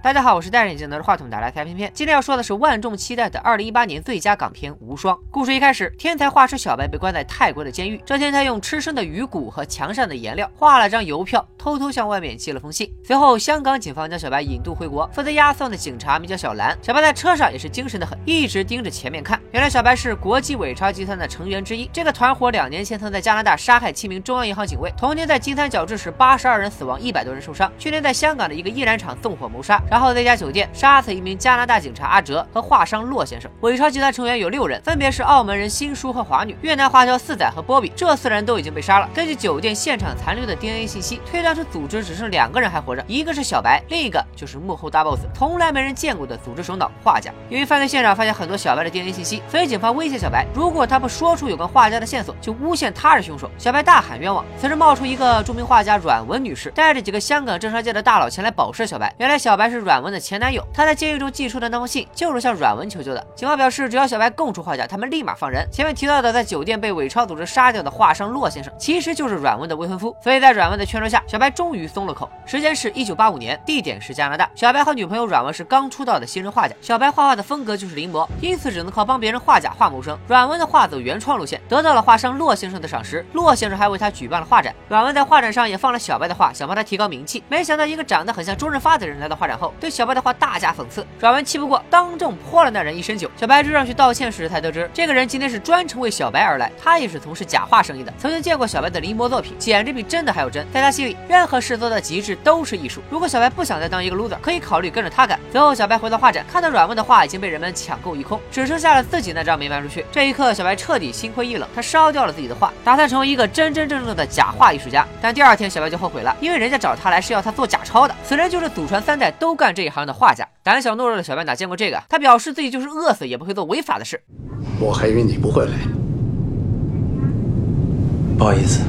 大家好，我是戴着眼镜拿着话筒的来财片片。今天要说的是万众期待的二零一八年最佳港片《无双》。故事一开始，天才画师小白被关在泰国的监狱。这天，他用吃剩的鱼骨和墙上的颜料画了张邮票，偷偷向外面寄了封信。随后，香港警方将小白引渡回国。负责押送的警察名叫小兰。小白在车上也是精神的很，一直盯着前面看。原来，小白是国际伪钞集团的成员之一。这个团伙两年前曾在加拿大杀害七名中央银行警卫，同年在金三角致使八十二人死亡，一百多人受伤。去年在香港的一个易燃厂纵火谋杀。然后在一家酒店杀死一名加拿大警察阿哲和画商骆先生。伪钞集团成员有六人，分别是澳门人新叔和华女、越南华侨四仔和波比。这四人都已经被杀了。根据酒店现场残留的 DNA 信息，推断出组织只剩两个人还活着，一个是小白，另一个就是幕后大 boss，从来没人见过的组织首脑画家。由于犯罪现场发现很多小白的 DNA 信息，所以警方威胁小白，如果他不说出有关画家的线索，就诬陷他是凶手。小白大喊冤枉。此时冒出一个著名画家阮文女士，带着几个香港政商界的大佬前来保释小白。原来小白是阮文的。前男友，他在监狱中寄出的那封信就是向阮文求救的。警方表示，只要小白供出画家，他们立马放人。前面提到的在酒店被伪钞组织杀掉的画商骆先生，其实就是阮文的未婚夫。所以在阮文的劝说下，小白终于松了口。时间是一九八五年，地点是加拿大。小白和女朋友阮文是刚出道的新人画家。小白画画的风格就是临摹，因此只能靠帮别人画假画谋生。阮文的画走原创路线，得到了画商骆先生的赏识。骆先生还为他举办了画展。阮文在画展上也放了小白的画，想帮他提高名气。没想到一个长得很像周润发的人来到画展后，对小白。的话大加讽刺，阮文气不过，当众泼了那人一身酒。小白追上去道歉时，才得知这个人今天是专程为小白而来，他也是从事假画生意的，曾经见过小白的临摹作品，简直比真的还要真。在他心里，任何事做到极致都是艺术。如果小白不想再当一个 loser，可以考虑跟着他干。随后，小白回到画展，看到阮文的画已经被人们抢购一空，只剩下了自己那张没卖出去。这一刻，小白彻底心灰意冷，他烧掉了自己的画，打算成为一个真真正正的假画艺术家。但第二天，小白就后悔了，因为人家找他来是要他做假钞的，此人就是祖传三代都干这一行的画家。胆小懦弱的小白哪见过这个？他表示自己就是饿死也不会做违法的事。我还以为你不会来，不好意思。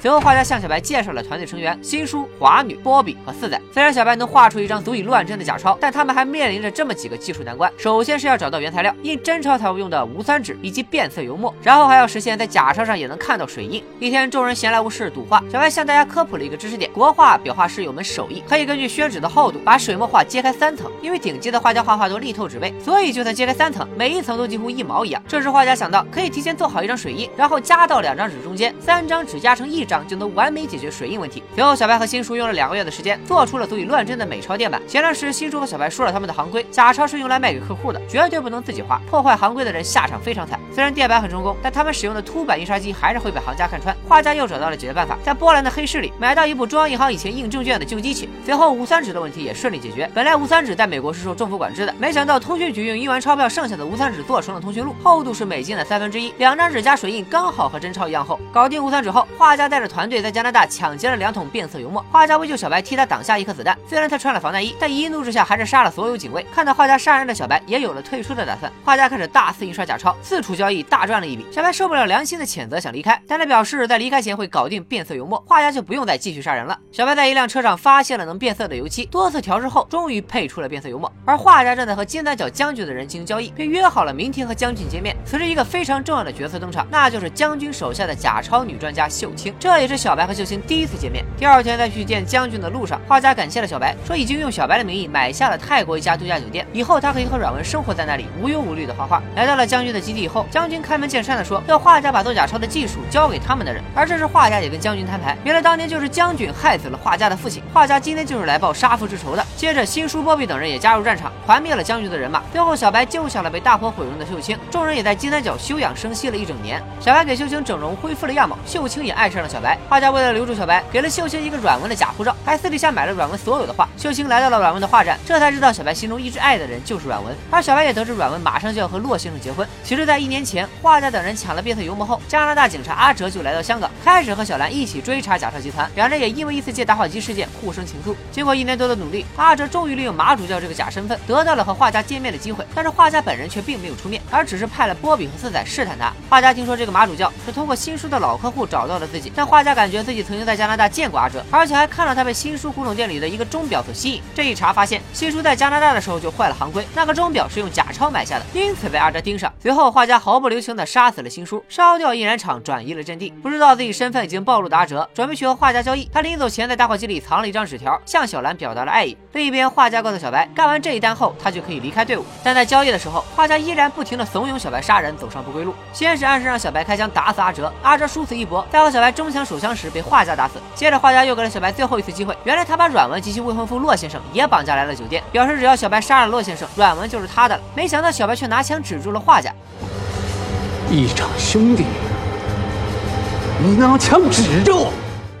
随后，画家向小白介绍了团队成员：新书、华女、波比和四仔。虽然小白能画出一张足以乱真的假钞，但他们还面临着这么几个技术难关：首先是要找到原材料，印真钞才会用的无酸纸以及变色油墨；然后还要实现在假钞上也能看到水印。一天，众人闲来无事赌画，小白向大家科普了一个知识点：国画裱画师有门手艺，可以根据宣纸的厚度把水墨画揭开三层。因为顶级的画家画画都力透纸背，所以就算揭开三层，每一层都几乎一毛一样。这时画家想到，可以提前做好一张水印，然后夹到两张纸中间，三张纸压成一张就能完美。解决水印问题。随后，小白和新叔用了两个月的时间，做出了足以乱真的美钞垫板。闲聊时，新叔和小白说了他们的行规：假钞是用来卖给客户的，绝对不能自己画。破坏行规的人下场非常惨。虽然垫板很成功，但他们使用的凸版印刷机还是会被行家看穿。画家又找到了解决办法，在波兰的黑市里买到一部中央银行以前印证券的旧机器。随后，无三纸的问题也顺利解决。本来无三纸在美国是受政府管制的，没想到通讯局用印完钞票剩下的无三纸做成了通讯录，厚度是美金的三分之一，两张纸加水印刚好和真钞一样厚。搞定无三纸后，画家在带着团队在加拿大抢劫了两桶。变色油墨，画家为救小白，替他挡下一颗子弹。虽然他穿了防弹衣，但一怒之下还是杀了所有警卫。看到画家杀人的小白，也有了退出的打算。画家开始大肆印刷假钞，四处交易，大赚了一笔。小白受不了良心的谴责，想离开，但他表示在离开前会搞定变色油墨，画家就不用再继续杀人了。小白在一辆车上发现了能变色的油漆，多次调试后，终于配出了变色油墨。而画家正在和金三角将军的人进行交易，并约好了明天和将军见面。此时，一个非常重要的角色登场，那就是将军手下的假钞女专家秀清。这这也是小白和秀清第一次见面。第二天在去。见将军的路上，画家感谢了小白，说已经用小白的名义买下了泰国一家度假酒店，以后他可以和阮文生活在那里，无忧无虑的画画。来到了将军的基地以后，将军开门见山的说，要画家把做假钞的技术交给他们的人。而这时画家也跟将军摊牌，原来当年就是将军害死了画家的父亲，画家今天就是来报杀父之仇的。接着新叔波比等人也加入战场，团灭了将军的人马。最后小白救下了被大火毁容的秀清，众人也在金三角休养生息了一整年。小白给秀清整容，恢复了样貌，秀清也爱上了小白。画家为了留住小白，给了秀清一个阮文的假护照，还私底下买了阮文所有的画。秀清来到了阮文的画展，这才知道小白心中一直爱的人就是阮文。而小白也得知阮文马上就要和骆先生结婚。其实，在一年前，画家等人抢了变色油墨后，加拿大警察阿哲就来到香港，开始和小兰一起追查假钞集团。两人也因为一次借打火机事件互生情愫。经过一年多的努力，阿哲终于利用马主教这个假身份，得到了和画家见面的机会。但是画家本人却并没有出面，而只是派了波比和四仔试探他。画家听说这个马主教是通过新书的老客户找到了自己，但画家感觉自己曾经在加拿大见过阿哲，而且还看到他被新书古董店里的一个钟表所吸引。这一查发现，新书在加拿大的时候就坏了行规，那个钟表是用假钞买下的，因此被阿哲盯上。随后，画家毫不留情地杀死了新书，烧掉印染厂，转移了阵地。不知道自己身份已经暴露的阿哲，准备去和画家交易。他临走前在打火机里藏了一张纸条，向小兰表达了爱意。另一边，画家告诉小白，干完这一单后，他就可以离开队伍。但在交易的时候，画家依然不停地怂恿小白杀人，走上不归路。先是暗示让小白开枪打死阿哲，阿哲殊死一搏，再和小白争抢枪手枪时被画家打死。接着画家又给了小白最后一次机会，原来他把阮文及其未婚夫骆先生也绑架来了酒店，表示只要小白杀了骆先生，阮文就是他的了。没想到小白却拿枪指住了画家，一场兄弟，你拿枪指着我。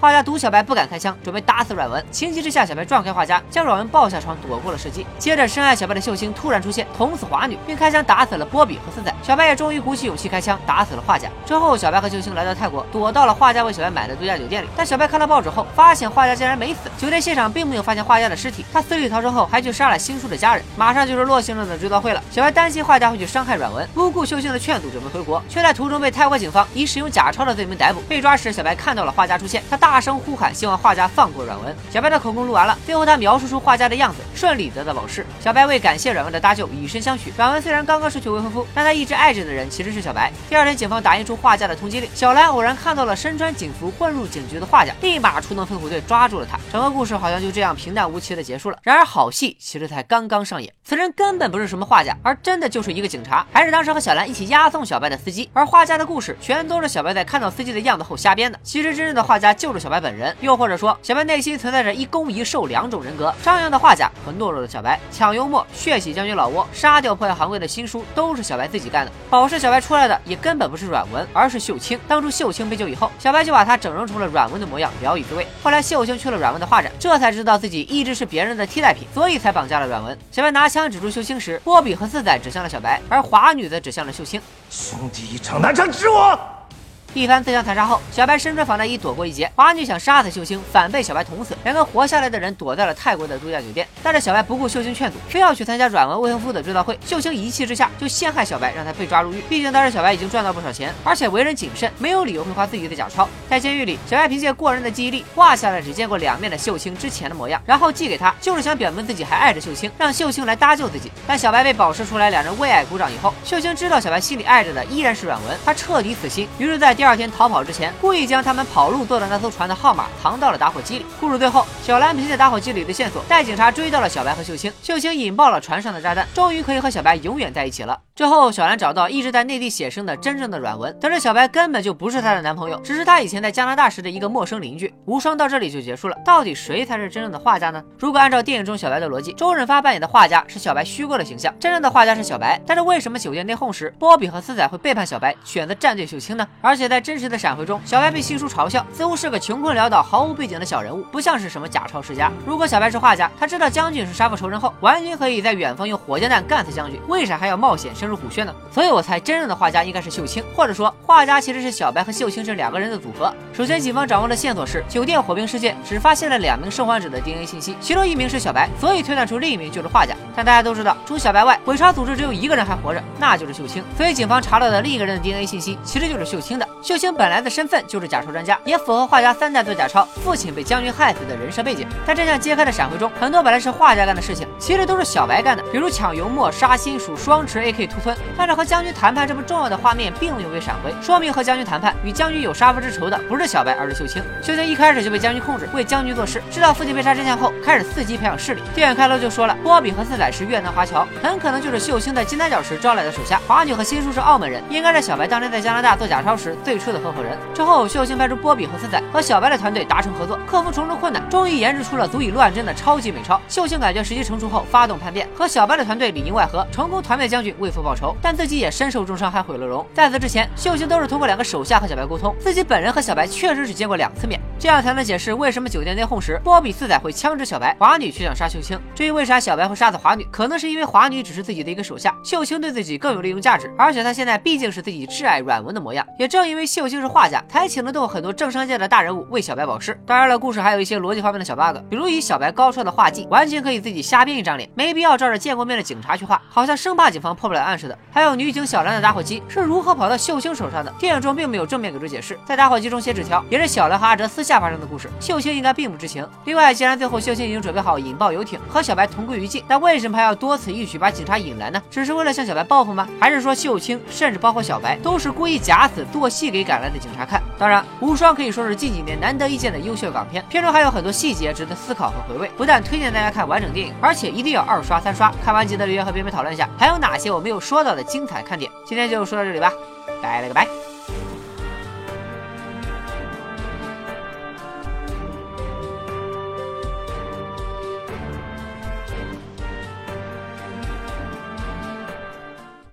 画家赌小白不敢开枪，准备打死阮文。情急之下，小白撞开画家，将阮文抱下床，躲过了射击。接着，深爱小白的秀清突然出现，捅死华女，并开枪打死了波比和四仔。小白也终于鼓起勇气开枪打死了画家。之后，小白和秀清来到泰国，躲到了画家为小白买的度假酒店里。但小白看到报纸后，发现画家竟然没死。酒店现场并没有发现画家的尸体。他死里逃生后，还去杀了新书的家人。马上就是骆先生的追悼会了。小白担心画家会去伤害阮文，不顾秀清的劝阻，准备回国，却在途中被泰国警方以使用假钞的罪名逮捕。被抓时，小白看到了画家出现，他大大声呼喊，希望画家放过阮文。小白的口供录完了，最后他描述出画家的样子，顺利得到保释。小白为感谢阮文的搭救，以身相许。阮文虽然刚刚失去未婚夫，但他一直爱着的人其实是小白。第二天，警方打印出画家的通缉令。小兰偶然看到了身穿警服混入警局的画家，立马出动飞虎队抓住了他。整个故事好像就这样平淡无奇的结束了。然而好戏其实才刚刚上演，此人根本不是什么画家，而真的就是一个警察，还是当时和小兰一起押送小白的司机。而画家的故事全都是小白在看到司机的样子后瞎编的。其实真正的画家就是小白本人，又或者说小白内心存在着一攻一受两种人格：张扬的画家和懦弱的小白，抢幽默、血洗将军老窝、杀掉破坏行规的新书，都是小白自己干的。保释小白出来的也根本不是阮文，而是秀清。当初秀清被救以后，小白就把他整容成了阮文的模样，聊以自慰。后来秀清去了阮文的画展，这才知道自己一直是别人的替代品，所以才绑架了阮文。小白拿枪指住秀清时，波比和四仔指向了小白，而华女则指向了秀清。兄弟一场，难成指我。一番自相残杀后，小白身穿防弹衣躲过一劫。华女想杀死秀清，反被小白捅死。两个活下来的人躲在了泰国的度假酒店。但是小白不顾秀清劝阻，非要去参加阮文未婚夫的追悼会。秀清一气之下就陷害小白，让他被抓入狱。毕竟当时小白已经赚到不少钱，而且为人谨慎，没有理由会花自己的假钞。在监狱里，小白凭借过人的记忆力画下了只见过两面的秀清之前的模样，然后寄给他，就是想表明自己还爱着秀清，让秀清来搭救自己。但小白被保释出来，两人为爱鼓掌以后，秀清知道小白心里爱着的依然是阮文，他彻底死心。于是，在第二二天逃跑之前，故意将他们跑路坐的那艘船的号码藏到了打火机里。故事最后，小兰凭借打火机里的线索，带警察追到了小白和秀清。秀清引爆了船上的炸弹，终于可以和小白永远在一起了。最后，小兰找到一直在内地写生的真正的阮文，得知小白根本就不是她的男朋友，只是她以前在加拿大时的一个陌生邻居。无双到这里就结束了。到底谁才是真正的画家呢？如果按照电影中小白的逻辑，周润发扮演的画家是小白虚构的形象，真正的画家是小白。但是为什么酒店内讧时，波比和四仔会背叛小白，选择站队秀清呢？而且在真实的闪回中，小白被新书嘲笑，似乎是个穷困潦倒、毫无背景的小人物，不像是什么假钞世家。如果小白是画家，他知道将军是杀父仇人后，完全可以在远方用火箭弹干死将军，为啥还要冒险入虎穴呢？所以我猜真正的画家应该是秀清，或者说画家其实是小白和秀清这两个人的组合。首先，警方掌握的线索是酒店火并事件只发现了两名生还者的 DNA 信息，其中一名是小白，所以推断出另一名就是画家。但大家都知道，除小白外，鬼巢组织只有一个人还活着，那就是秀清。所以警方查到的另一个人的 DNA 信息其实就是秀清的。秀清本来的身份就是假钞专家，也符合画家三代做假钞、父亲被将军害死的人设背景。在真相揭开的闪回中，很多本来是画家干的事情，其实都是小白干的，比如抢油墨、杀心属、双持 AK 突村。但是和将军谈判这么重要的画面并没有被闪回，说明和将军谈判与将军有杀父之仇的不是小白，而是秀清。秀清一开始就被将军控制，为将军做事。知道父亲被杀真相后，开始伺机培养势力。电影开头就说了，波比和四仔是越南华侨，很可能就是秀清在金三角时招来的手下。华女和新叔是澳门人，应该是小白当年在加拿大做假钞时最初的合伙人。之后，秀清派出波比和四仔和小白的团队达成合作，克服重重困难，终于研制出了足以乱真的超级美钞。秀清感觉时机成熟后，发动叛变，和小白的团队里应外合，成功团灭将军，为父报仇，但自己也身受重伤，还毁了容。在此之前，秀清都是通过两个手下和小白沟通，自己本人和小白确实只见过两次面。这样才能解释为什么酒店内讧时，波比四仔会枪指小白，华女却想杀秀清。至于为啥小白会杀死华女，可能是因为华女只是自己的一个手下，秀清对自己更有利用价值，而且她现在毕竟是自己挚爱阮文的模样。也正因为秀清是画家，才请得动很多政商界的大人物为小白保释。当然了，故事还有一些逻辑方面的小 bug，比如以小白高超的画技，完全可以自己瞎编一张脸，没必要照着见过面的警察去画，好像生怕警方破不了案似的。还有女警小兰的打火机是如何跑到秀清手上的？电影中并没有正面给出解释，在打火机中写纸条也是小兰和阿哲私下发生的故事，秀清应该并不知情。另外，既然最后秀清已经准备好引爆游艇和小白同归于尽，那为什么还要多此一举把警察引来呢？只是为了向小白报复吗？还是说秀清甚至包括小白都是故意假死做戏给赶来的警察看？当然，无双可以说是近几年难得一见的优秀港片，片中还有很多细节值得思考和回味。不但推荐大家看完整电影，而且一定要二刷三刷。看完记得留言和边边讨论一下，还有哪些我没有说到的精彩看点。今天就说到这里吧，拜了个拜。